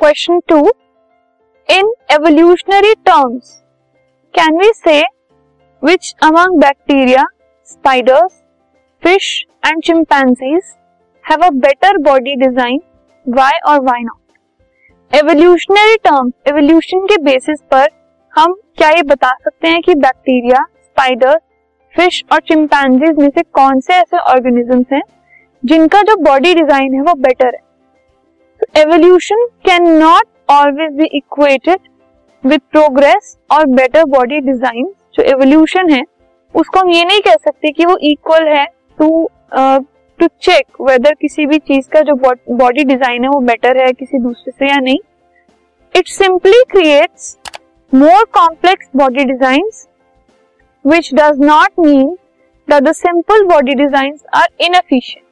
Question two, in evolutionary terms can we say which among bacteria spiders fish and chimpanzees have a better body design why or why not evolutionary term evolution के basis पर हम क्या ये बता सकते हैं कि bacteria spiders fish और चिंपैंजीज में से कौन से ऐसे ऑर्गेनिजम्स हैं जिनका जो बॉडी डिज़ाइन है वो बेटर है? Evolution can not always be equated with progress और बेटर बॉडी डिज़ाइन जो एवोल्यूशन है उसको हम ये नहीं कह सकते कि वो इक्वल है टू टू चेक वेदर किसी भी चीज़ का जो बॉडी डिज़ाइन है वो बेटर है किसी दूसरे से या नहीं it simply creates more complex body designs, which does not mean that the simple body designs are inefficient.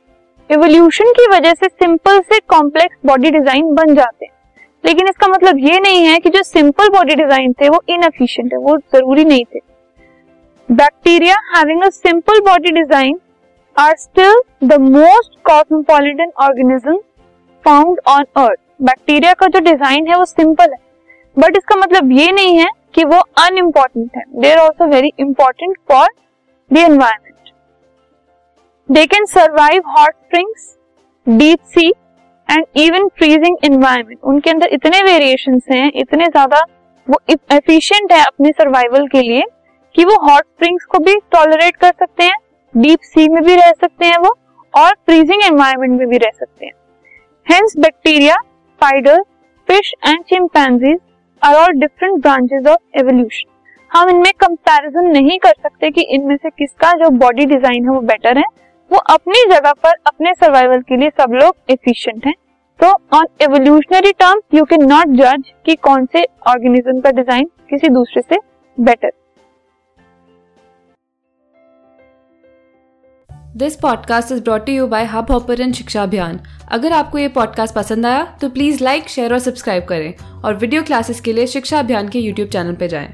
Evolution की वजह से सिंपल से कॉम्प्लेक्स बॉडी डिज़ाइन बन जाते हैं। लेकिन इसका मतलब ये नहीं है कि जो सिंपल बॉडी डिज़ाइन थे, वो इनएफिशिएंट है, वो ज़रूरी नहीं थे। Bacteria having a simple body design are still the most cosmopolitan organism found on earth bacteria का जो डिज़ाइन है, वो सिंपल है। बट इसका मतलब ये नहीं है कि वो अनइम्पॉर्टेंट है। They are also very important for the environment they can survive hot springs deep sea and even freezing environment उनके अंदर इतने वेरिएशन हैं, इतने ज़्यादा वो एफिशिएंट है अपने सर्वाइवल के लिए, कि वो हॉट स्प्रिंग्स को भी टॉलरेट कर सकते हैं डीप सी में भी रह सकते हैं वो, और फ्रीजिंग एनवायरमेंट में भी रह सकते हैं। Hence bacteria spider fish and chimpanzees are all different branches of evolution हम इनमें कंपैरिजन नहीं कर सकते कि इनमें से किसका जो बॉडी डिज़ाइन है वो बेटर है। वो अपनी जगह पर अपने सर्वाइवल के लिए सब लोग एफिशिएंट हैं। तो on evolutionary terms you can not जज कि कौन से ऑर्गेनिज्म का डिज़ाइन किसी दूसरे से better this podcast is brought you by Hubhopper Shiksha Abhiyan अगर आपको ये पॉडकास्ट पसंद आया तो प्लीज़ लाइक शेयर और सब्सक्राइब करें। और वीडियो क्लासेस के लिए शिक्षा अभियान के यूट्यूब चैनल पर जाएँ।